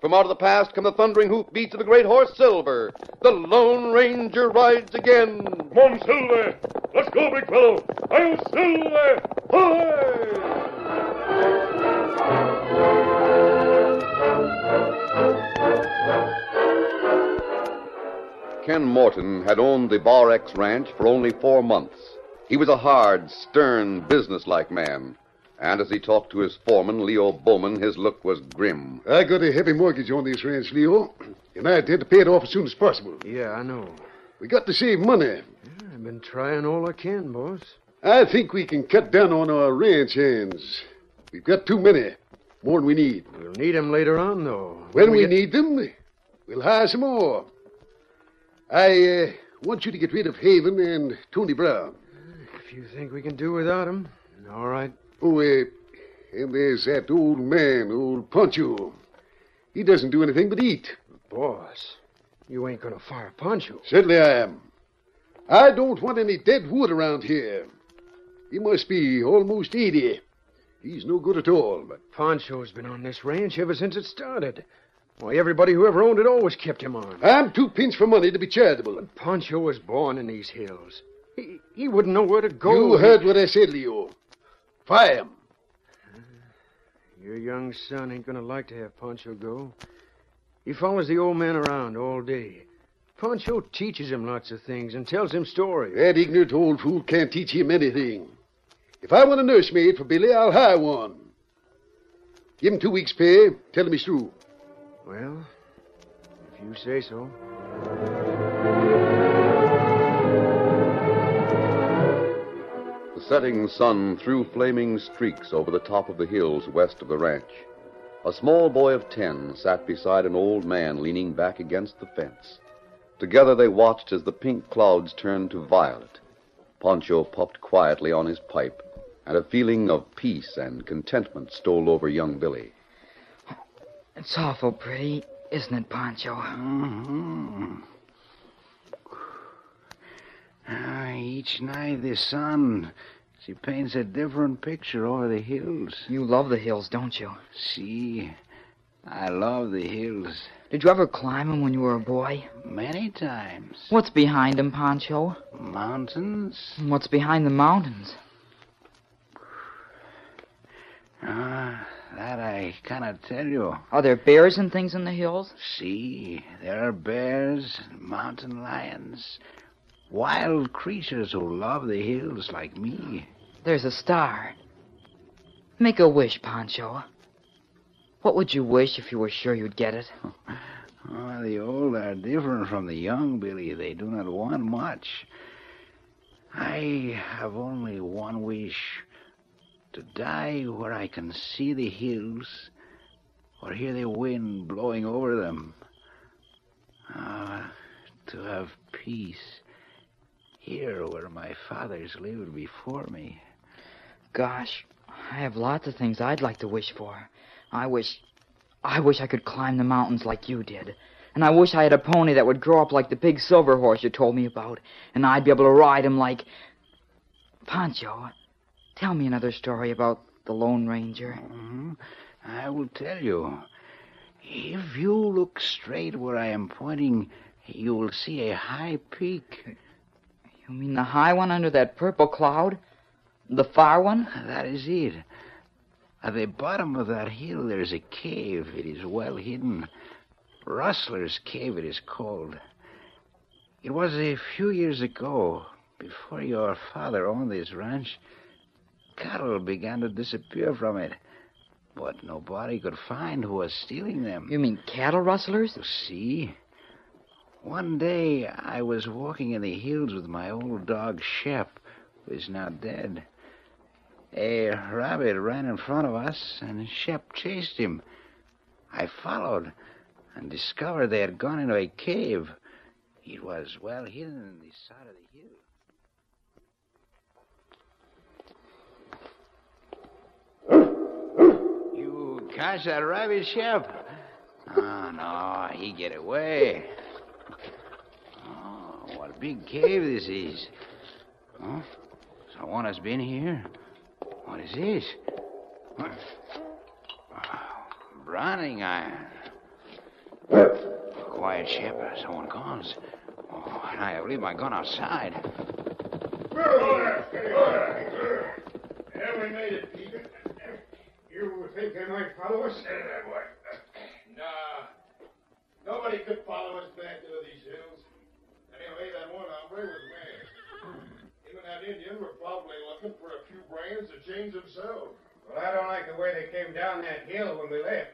From out of the past come the thundering hoofbeats of the great horse Silver. The Lone Ranger rides again. Come on, Silver! Let's go, big fellow! Hail Silver! Hoy! Ken Morton had owned the Bar X Ranch for only four months. He was a hard, stern, businesslike man. And as he talked to his foreman, Leo Bowman, his look was grim. I got a heavy mortgage on this ranch, Leo, and I intend to pay it off as soon as possible. Yeah, I know. We got to save money. I've been trying all I can, boss. I think we can cut down on our ranch hands. We've got too many, more than we need. We'll need 'em later on, though. When we get- need them, we'll hire some more. I uh, want you to get rid of Haven and Tony Brown. If you think we can do without 'em, all right. Oh, uh, and there's that old man, old Poncho. He doesn't do anything but eat. Boss, you ain't gonna fire Poncho. Certainly I am. I don't want any dead wood around here. He must be almost 80. He's no good at all. But Poncho's been on this ranch ever since it started. Why, everybody who ever owned it always kept him on. I'm too pinched for money to be charitable. Poncho was born in these hills. He, he wouldn't know where to go. You heard what I said, Leo. Fire him. Your young son ain't gonna like to have Pancho go. He follows the old man around all day. Pancho teaches him lots of things and tells him stories. That ignorant old fool can't teach him anything. If I want a nursemaid for Billy, I'll hire one. Give him two weeks' pay. Tell him he's through. Well, if you say so. Setting sun threw flaming streaks over the top of the hills west of the ranch. A small boy of ten sat beside an old man leaning back against the fence. Together they watched as the pink clouds turned to violet. Poncho puffed quietly on his pipe, and a feeling of peace and contentment stole over young Billy. It's awful pretty, isn't it, Pancho? Mm-hmm. Ah, each night the sun, she paints a different picture over the hills. You love the hills, don't you? See, I love the hills. Did you ever climb 'em when you were a boy? Many times. What's behind 'em, Pancho? Mountains? What's behind the mountains? Ah, that I cannot tell you. Are there bears and things in the hills? See, there are bears, and mountain lions, wild creatures who love the hills like me. There's a star. Make a wish, Pancho. What would you wish if you were sure you'd get it? Oh, the old are different from the young, Billy. They do not want much. I have only one wish to die where I can see the hills or hear the wind blowing over them. Ah, to have peace here where my fathers lived before me. Gosh, I have lots of things I'd like to wish for. I wish. I wish I could climb the mountains like you did. And I wish I had a pony that would grow up like the big silver horse you told me about. And I'd be able to ride him like. Pancho, tell me another story about the Lone Ranger. hmm I will tell you. If you look straight where I am pointing, you will see a high peak. You mean the high one under that purple cloud? The far one? That is it. At the bottom of that hill, there's a cave. It is well hidden. Rustler's Cave, it is called. It was a few years ago, before your father owned this ranch. Cattle began to disappear from it, but nobody could find who was stealing them. You mean cattle rustlers? You see? One day I was walking in the hills with my old dog Shep, who is now dead. A rabbit ran in front of us, and Shep chased him. I followed and discovered they had gone into a cave. It was well hidden in the side of the hill. You catch that rabbit, Shep? Oh, ah, no, he get away. Oh, what a big cave this is. Huh? Someone has been here? What is this? What? Oh, branding iron. Quiet, Shep. Someone comes. Oh, and I have leave my gun outside. Have we made it, Peter? You think they might follow us? Nah. Nobody could follow us back into these hills. Anyway, that one hombre was mad. Him and that Indian were probably looking for a few to change themselves. Well, I don't like the way they came down that hill when we left.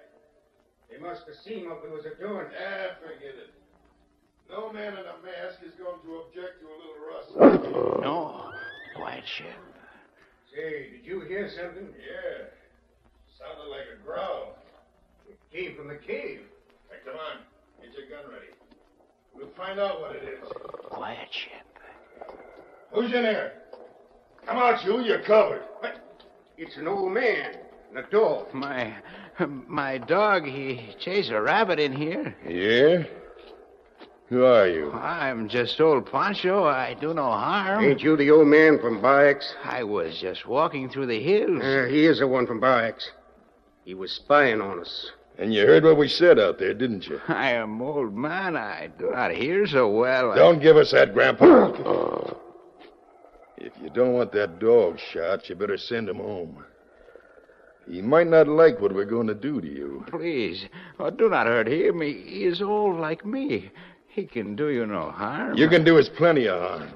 They must have seen what we was a doing. Ah, forget it. No man in a mask is going to object to a little rustle. No. Quiet, Shep. Say, did you hear something? Yeah. Sounded like a growl. It came from the cave. Hey, come on. Get your gun ready. We'll find out what it is. Quiet, Shep. Who's in there? Come out, you. You're covered. It's an old man and a dog. My my dog, he chased a rabbit in here. Yeah? Who are you? I'm just old Pancho. I do no harm. Ain't you the old man from Bar X? I was just walking through the hills. Uh, he is the one from Bar X. He was spying on us. And you heard what we said out there, didn't you? I am old man. I do not hear so well. Don't give us that, Grandpa. If you don't want that dog shot, you better send him home. He might not like what we're going to do to you. Please, oh, do not hurt him. He is old like me. He can do you no harm. You can do us plenty of harm.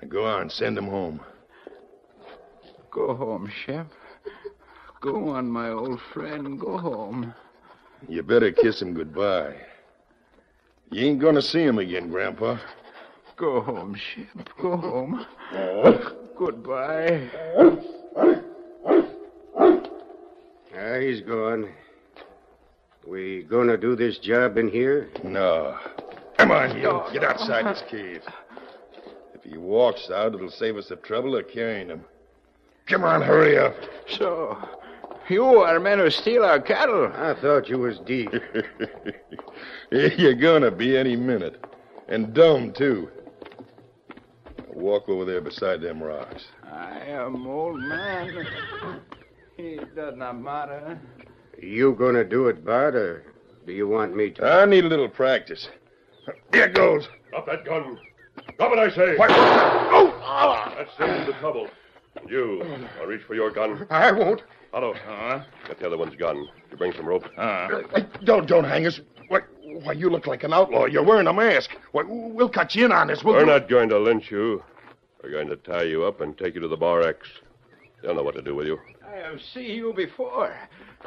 Now go on, send him home. Go home, Shep. Go on, my old friend. Go home. You better kiss him goodbye. You ain't going to see him again, Grandpa. Go home, Shep. Go home. Goodbye. Ah, he's gone. We gonna do this job in here? No. Come on, you. Get outside this cave. If he walks out, it'll save us the trouble of carrying him. Come on, hurry up. So, you are men who steal our cattle. I thought you was deep. You're gonna be any minute. And dumb, too. Walk over there beside them rocks. I am old man. It does not matter. you gonna do it, Bart, or do you want me to? I need a little practice. Here goes. Drop that gun. Drop it, I say. Why, oh! ah! That saves the trouble. You, I'll reach for your gun. I won't. Otto, huh? get the other one's gun. You bring some rope. Hey, don't, don't hang us. Why, why, you look like an outlaw. You're wearing a mask. Why, we'll cut you in on this. We'll We're not going to lynch you. We're going to tie you up and take you to the Bar X. They'll know what to do with you. I have seen you before.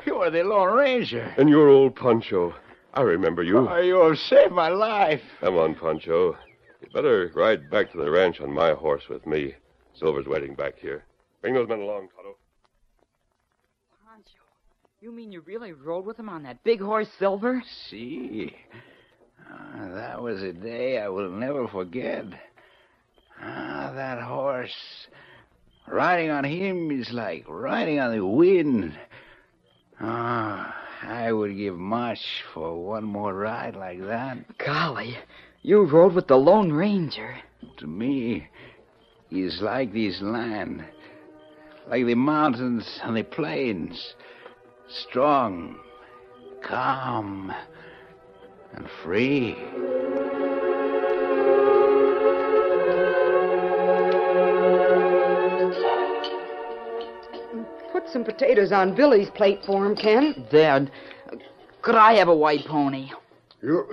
You are the Lone Ranger. And your old Pancho. I remember you. Oh, you have saved my life. Come on, Pancho. You better ride back to the ranch on my horse with me. Silver's waiting back here. Bring those men along, Tonto. Pancho, you mean you really rode with him on that big horse, Silver? See? Ah, that was a day I will never forget. Ah, that horse. Riding on him is like riding on the wind. Ah, I would give much for one more ride like that. Golly, you rode with the Lone Ranger. To me, he's like this land, like the mountains and the plains. Strong, calm, and free. Put potatoes on Billy's plate for him, Ken. Dad, could I have a white pony? You're,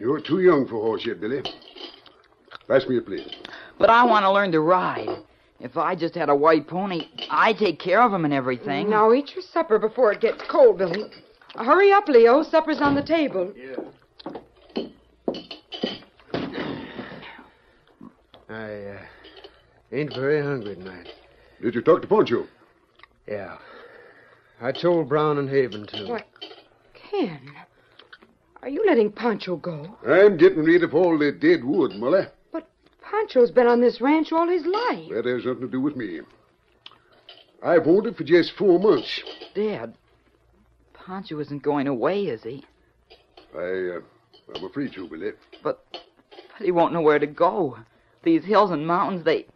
you're too young for a horse yet, Billy. Pass me a plate. But I want to learn to ride. If I just had a white pony, I'd take care of him and everything. Now eat your supper before it gets cold, Billy. Hurry up, Leo. Supper's on the table. Yeah. I uh, ain't very hungry tonight. Did you talk to Poncho? Yeah. I told Brown and Haven to. Why, Ken, are you letting Pancho go? I'm getting rid of all the dead wood, Molly. But Pancho's been on this ranch all his life. That has nothing to do with me. I've owned it for just four months. Dad, Pancho isn't going away, is he? I, uh, I'm afraid to, Billy. But, but he won't know where to go. These hills and mountains, they,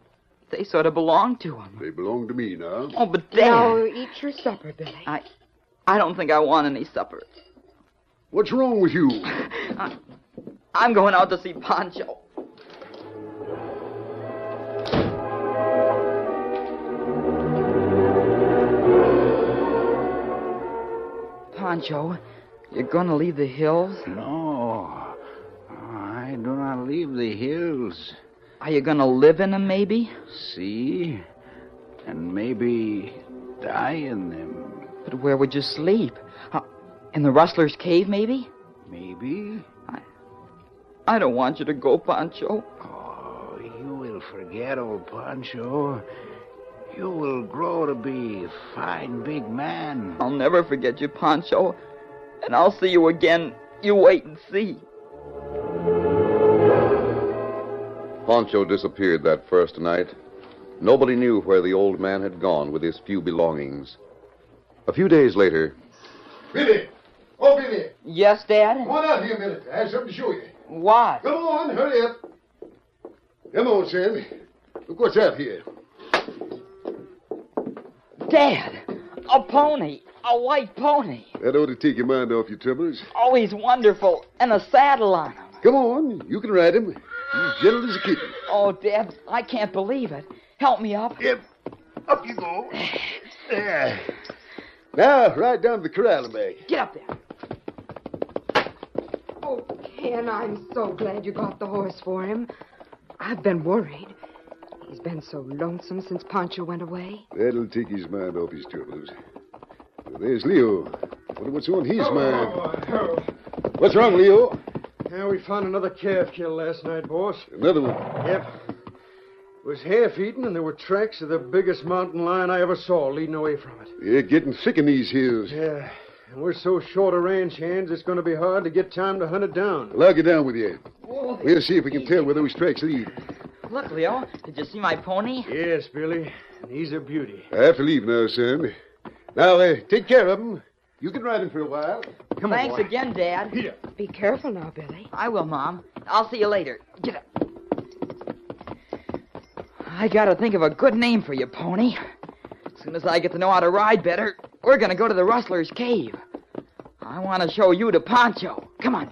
they sort of belong to him. They belong to me now. Oh, but Dad, Now eat your supper, Billy. I, I don't think I want any supper. What's wrong with you? I, I'm going out to see Pancho. Pancho, you're going to leave the hills? No. I do not leave the hills. Are you going to live in them, maybe? See? And maybe die in them. But where would you sleep? Uh, in the rustler's cave, maybe? Maybe. I I don't want you to go, Pancho. Oh, you will forget old Pancho. You will grow to be a fine big man. I'll never forget you, Pancho. And I'll see you again. You wait and see. Pancho disappeared that first night. Nobody knew where the old man had gone with his few belongings. A few days later, Billy! Oh, Billy! Yes, Dad? Come on out here a minute. I have something to show you. What? Come on, hurry up. Come on, Sam. Look what's out here. Dad, a pony. A white pony. That ought to take your mind off your troubles. Oh, he's wonderful. And a saddle on him. Come on, you can ride him. He's gentle as a kitten. Oh, Dad, I can't believe it. Help me up. Yep. Up you go. There. Now, ride down to the corral and back. Get up there. Oh, Ken, I'm so glad you got the horse for him. I've been worried. He's been so lonesome since Pancho went away. That'll take his mind off his troubles. Well, there's Leo. Wonder what's on his mind. What's wrong, Leo? Yeah, we found another calf killed last night, boss. Another one. Yep. It was half eaten, and there were tracks of the biggest mountain lion I ever saw leading away from it. They're getting thick in these hills. Yeah. And we're so short of ranch hands, it's going to be hard to get time to hunt it down. Well, I'll get down with you. We'll see if we can tell where those tracks lead. Look, Leo, did you see my pony? Yes, Billy. And he's a beauty. I have to leave now, son. Now, uh, take care of him. You can ride him for a while. Come Thanks on, boy. again, Dad. Here. Be careful now, Billy. I will, Mom. I'll see you later. Get up. I gotta think of a good name for you, pony. As soon as I get to know how to ride better, we're gonna go to the rustler's cave. I want to show you to Poncho. Come on.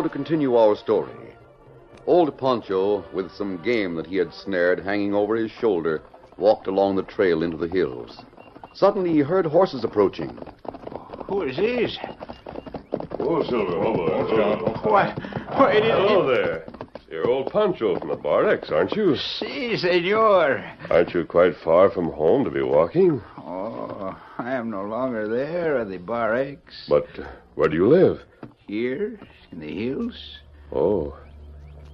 Now to continue our story. Old Pancho, with some game that he had snared hanging over his shoulder, walked along the trail into the hills. Suddenly he heard horses approaching. Who is this? Oh, Silver, hello. Why, why did Hello there. You're old Pancho from the Bar X, aren't you? Si, senor. Aren't you quite far from home to be walking? Oh, I am no longer there at the Bar X. But uh, where do you live? Here, in the hills. Oh.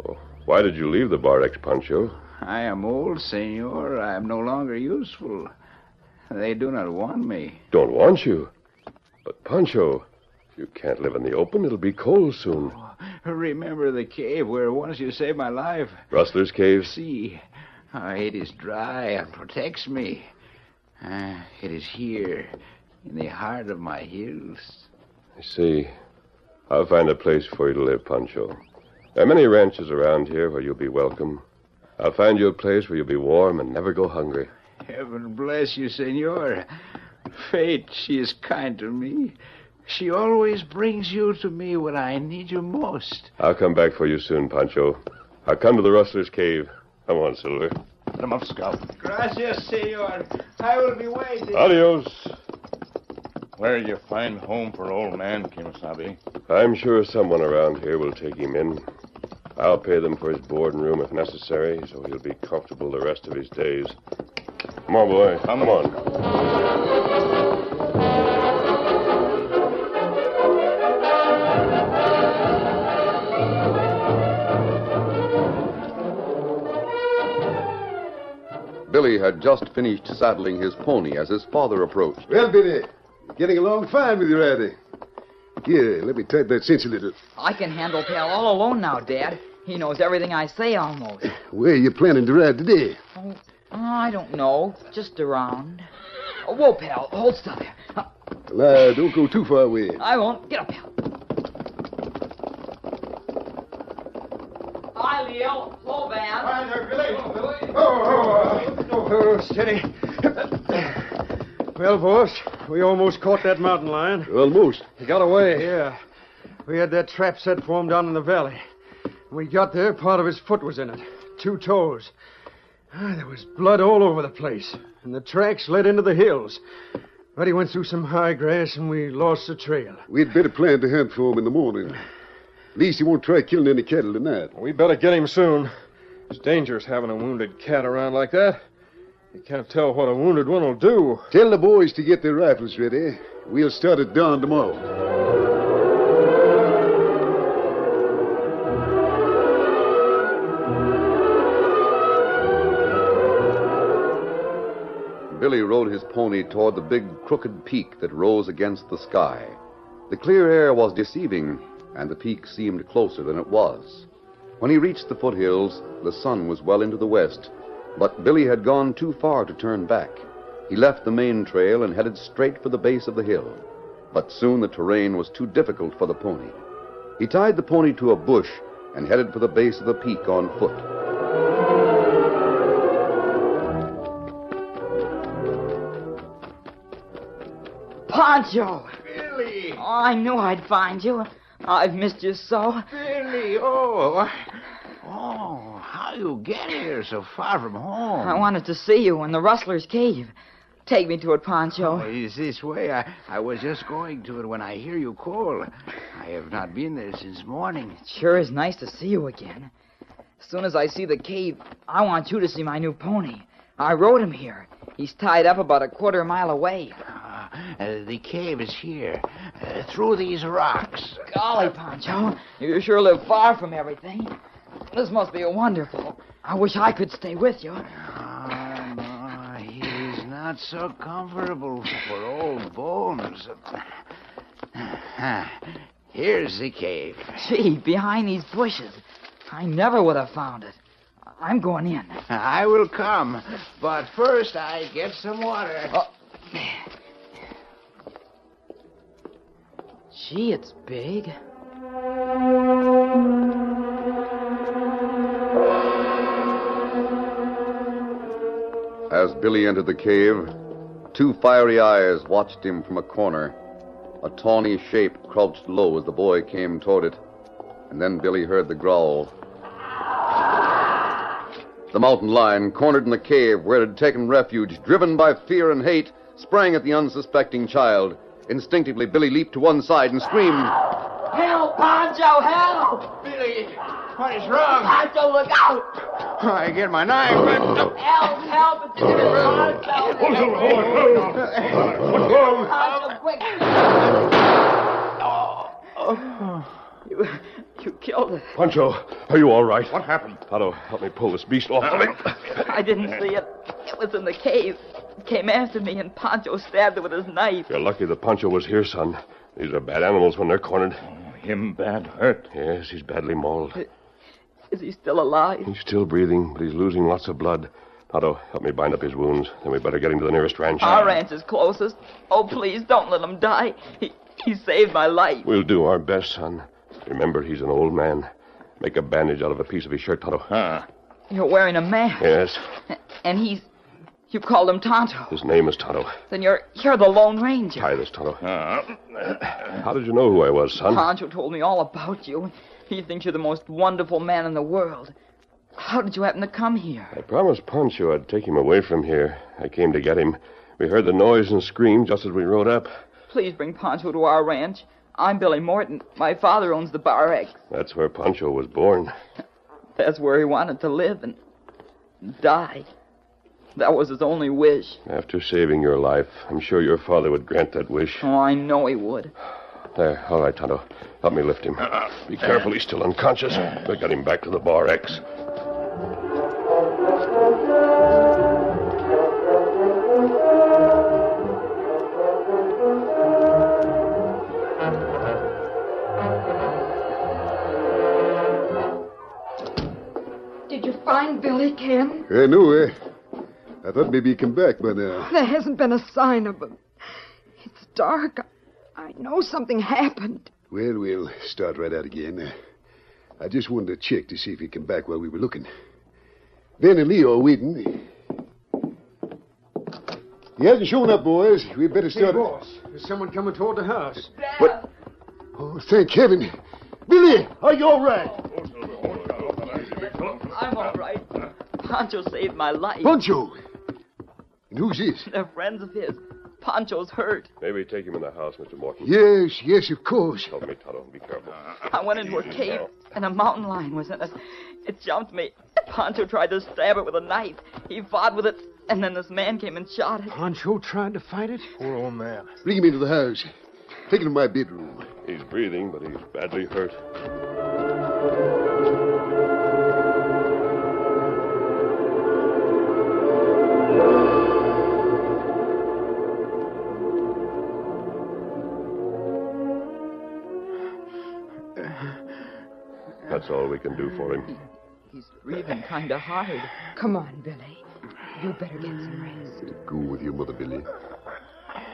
oh. Why did you leave the Bar X, Pancho? I am old, senor. I am no longer useful. They do not want me. Don't want you. But, Pancho, you can't live in the open. It'll be cold soon. Remember the cave where once you saved my life? Rustler's Cave? See, ah, it is dry and protects me. Ah, it is here, in the heart of my hills. I see. I'll find a place for you to live, Pancho. There are many ranches around here where you'll be welcome. I'll find you a place where you'll be warm and never go hungry. Heaven bless you, senor. Fate, she is kind to me. She always brings you to me when I need you most. I'll come back for you soon, Pancho. I'll come to the Rustler's Cave. Come on, Silver. Let him up, Scout. Gracias, senor. I will be waiting. Adios. Where you find home for old man, Kemo Sabe? I'm sure someone around here will take him in. I'll pay them for his board and room if necessary, so he'll be comfortable the rest of his days. Come on, boy. Come on. Billy had just finished saddling his pony as his father approached. Well, Billy, getting along fine with your Addy. Here, let me tighten that cinch a little. I can handle Pal all alone now, Dad. He knows everything I say almost. Where are you planning to ride today? Oh, I don't know. Just around. Oh, whoa, Pal. Hold still there. Well, uh, don't go too far away. I won't. Get up, Pal. Hi, Leo. Slow van. Oh, steady. Well, boss, we almost caught that mountain lion. Almost. He got away. Yeah. We had that trap set for him down in the valley. When we got there, part of his foot was in it. Two toes. Ah, there was blood all over the place, and the tracks led into the hills. But he went through some high grass, and we lost the trail. We'd better plan to hunt for him in the morning. At least he won't try killing any cattle tonight. We'd better get him soon. It's dangerous having a wounded cat around like that. You can't tell what a wounded one will do. Tell the boys to get their rifles ready. We'll start at dawn tomorrow. Billy rode his pony toward the big crooked peak that rose against the sky. The clear air was deceiving, and the peak seemed closer than it was. When he reached the foothills, the sun was well into the west, but Billy had gone too far to turn back. He left the main trail and headed straight for the base of the hill. But soon the terrain was too difficult for the pony. He tied the pony to a bush and headed for the base of the peak on foot. Poncho! Billy! Oh, I knew I'd find you. I've missed you so. Billy, oh, you get here so far from home? I wanted to see you in the Rustler's Cave. Take me to it, Pancho. Oh, it's this way. I, I was just going to it when I hear you call. I have not been there since morning. It sure is nice to see you again. As soon as I see the cave, I want you to see my new pony. I rode him here. He's tied up about a quarter mile away. Uh, uh, the cave is here, uh, through these rocks. Golly, Pancho, you sure live far from everything. This must be wonderful. I wish I could stay with you. Oh, no, is not so comfortable for old bones. Here's the cave. Gee, behind these bushes. I never would have found it. I'm going in. I will come, but first I get some water. Oh. Gee, it's big. As Billy entered the cave, two fiery eyes watched him from a corner. A tawny shape crouched low as the boy came toward it. And then Billy heard the growl. The mountain lion, cornered in the cave where it had taken refuge, driven by fear and hate, sprang at the unsuspecting child. Instinctively, Billy leaped to one side and screamed. Help, Pancho, help! Billy, what is wrong? Pancho, look out! I get my knife. But... Help, help! It's Pancho! What's wrong? Pancho, quick! Oh, you, you killed it. Pancho, are you all right? What happened? Tonto, help me pull this beast off of me. I didn't see it. It was in the cave. It came after me, and Pancho stabbed it with his knife. You're lucky that Pancho was here, son. These are bad animals when they're cornered. Him bad hurt. Yes, he's badly mauled. Is he still alive? He's still breathing, but he's losing lots of blood. Tonto, help me bind up his wounds. Then we better get him to the nearest ranch. Our ranch is closest. Oh, please don't let him die. He, he saved my life. We'll do our best, son. Remember, he's an old man. Make a bandage out of a piece of his shirt, Tonto. Huh. You're wearing a mask. Yes, And he's. You called him Tonto. his name is Tonto. Then you're you're the Lone Ranger. Hi, this, Tonto. Uh, How did you know who I was, son? Pancho told me all about you. He thinks you're the most wonderful man in the world. How did you happen to come here? I promised Pancho I'd take him away from here. I came to get him. We heard the noise and scream just as we rode up. Please bring Pancho to our ranch. I'm Billy Morton. My father owns the Bar X. That's where Pancho was born. That's where he wanted to live and die. That was his only wish. After saving your life, I'm sure your father would grant that wish. Oh, I know he would. There, all right, Tonto. Help me lift him. Be careful, he's still unconscious. We'll get him back to the Bar X. Did you find Billy, Ken? I knew eh? I thought maybe he'd come back by now. There hasn't been a sign of him. It's dark. I know something happened. Well, we'll start right out again. Uh, I just wanted to check to see if he'd come back while we were looking. Ben and Leo are waiting. He hasn't shown up, boys. We'd better Hey, start. boss, there's someone coming toward the house. What? Oh, thank heaven. Billy, are you all right? I'm all right. Pancho saved my life. Poncho. And who's this? They're friends of his. Pancho's hurt. Maybe take him in the house, Mr. Morton. Yes, yes, of course. Help me, Tonto. Be careful. I went into a cave, and a mountain lion was in it. It jumped me. Pancho tried to stab it with a knife. He fought with it, and then this man came and shot it. Pancho tried to fight it? poor old man. Bring him into the house. Take him to my bedroom. He's breathing, but he's badly hurt. We can do for him. He's breathing kind of hard. Come on, Billy. You better get some rest. Go with your mother, Billy.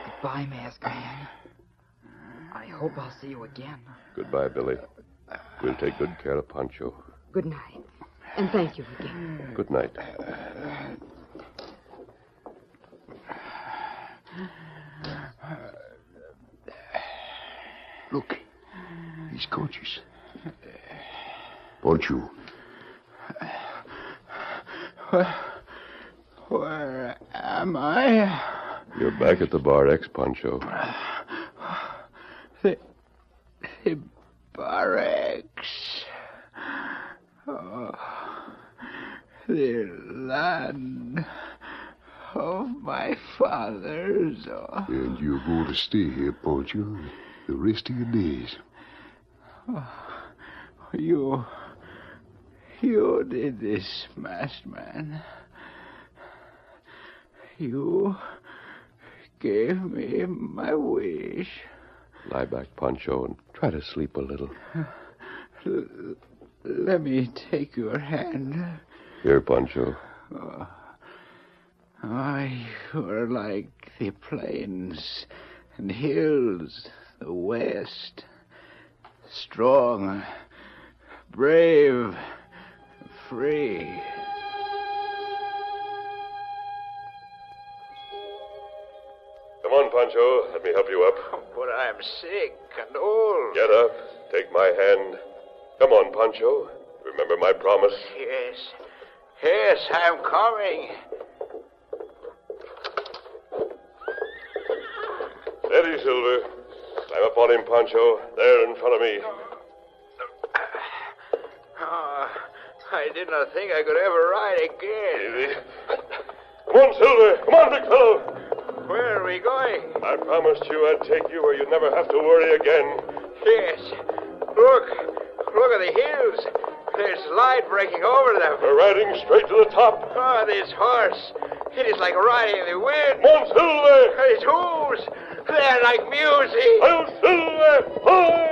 Goodbye, Mask Man. I hope I'll see you again. Goodbye, Billy. We'll take good care of Pancho. Good night. And thank you again. Good night. Look, he's conscious. Poncho, Where, where am I? You're back at the Bar X, Pancho. The, the barracks. Oh, the land of my fathers. Oh, and you're going to stay here, Poncho, the rest of your days. you, you did this, masked man. You gave me my wish. Lie back, Pancho, and try to sleep a little. L- let me take your hand. Here, Pancho. Oh, oh, you're like the plains and hills, the west. Strong, brave, free. Come on, Pancho. Let me help you up. Oh, but I'm sick and old. Get up. Take my hand. Come on, Pancho. Remember my promise. Yes. Yes, I'm coming. Steady, Silver. Climb up on him, Pancho. There in front of me. I did not think I could ever ride again. Come on, Silver. Come on, big fellow. Where are we going? I promised you I'd take you where you'd never have to worry again. Yes. Look. Look at the hills. There's light breaking over them. We're riding straight to the top. Oh, this horse. It is like riding in the wind. Come on, Silver. His hooves. They're like music. Oh, Silver.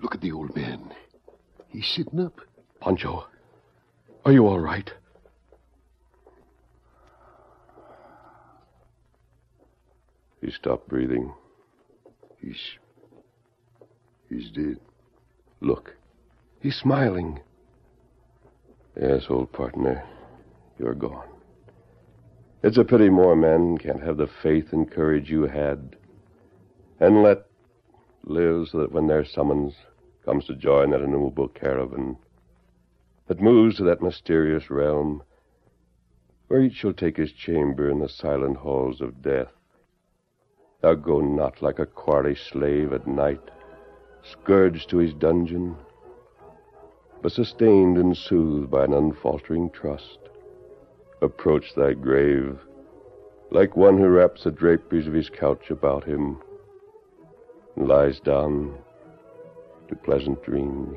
Look at the old man. He's sitting up. Pancho, are you all right? He stopped breathing. He's. He's dead. Look, he's smiling. Yes, old partner, you're gone. It's a pity more men can't have the faith and courage you had, and let live so that when their summons comes to join that innumerable caravan that moves to that mysterious realm where each shall take his chamber in the silent halls of death, thou go not like a quarry slave at night, scourged to his dungeon, but sustained and soothed by an unfaltering trust. Approach thy grave like one who wraps the draperies of his couch about him and lies down to pleasant dreams.